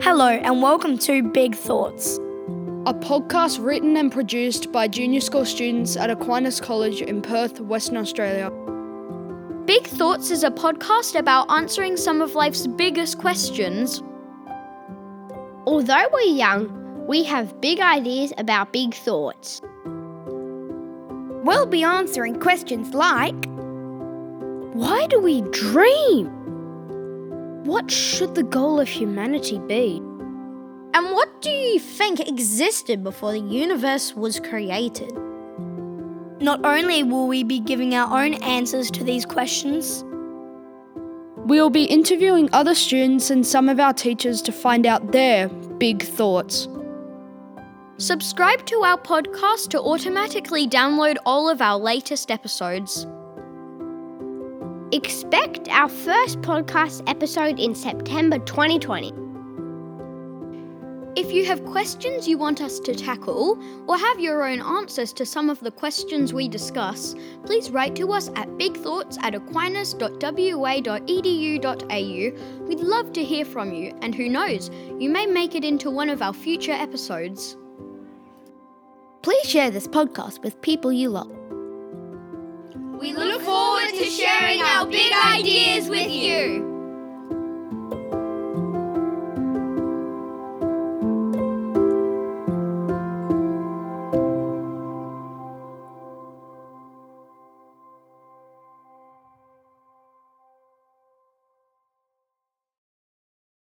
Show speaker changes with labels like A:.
A: Hello, and welcome to Big Thoughts,
B: a podcast written and produced by junior school students at Aquinas College in Perth, Western Australia.
C: Big Thoughts is a podcast about answering some of life's biggest questions.
D: Although we're young, we have big ideas about big thoughts.
E: We'll be answering questions like Why do we dream? What should the goal of humanity be?
D: And what do you think existed before the universe was created?
A: Not only will we be giving our own answers to these questions,
B: we'll be interviewing other students and some of our teachers to find out their big thoughts.
C: Subscribe to our podcast to automatically download all of our latest episodes.
D: Expect our first podcast episode in September 2020.
C: If you have questions you want us to tackle, or have your own answers to some of the questions we discuss, please write to us at bigthoughts at aquinas.wa.edu.au. We'd love to hear from you, and who knows, you may make it into one of our future episodes.
E: Please share this podcast with people you love.
F: We look forward to sharing our big ideas with you.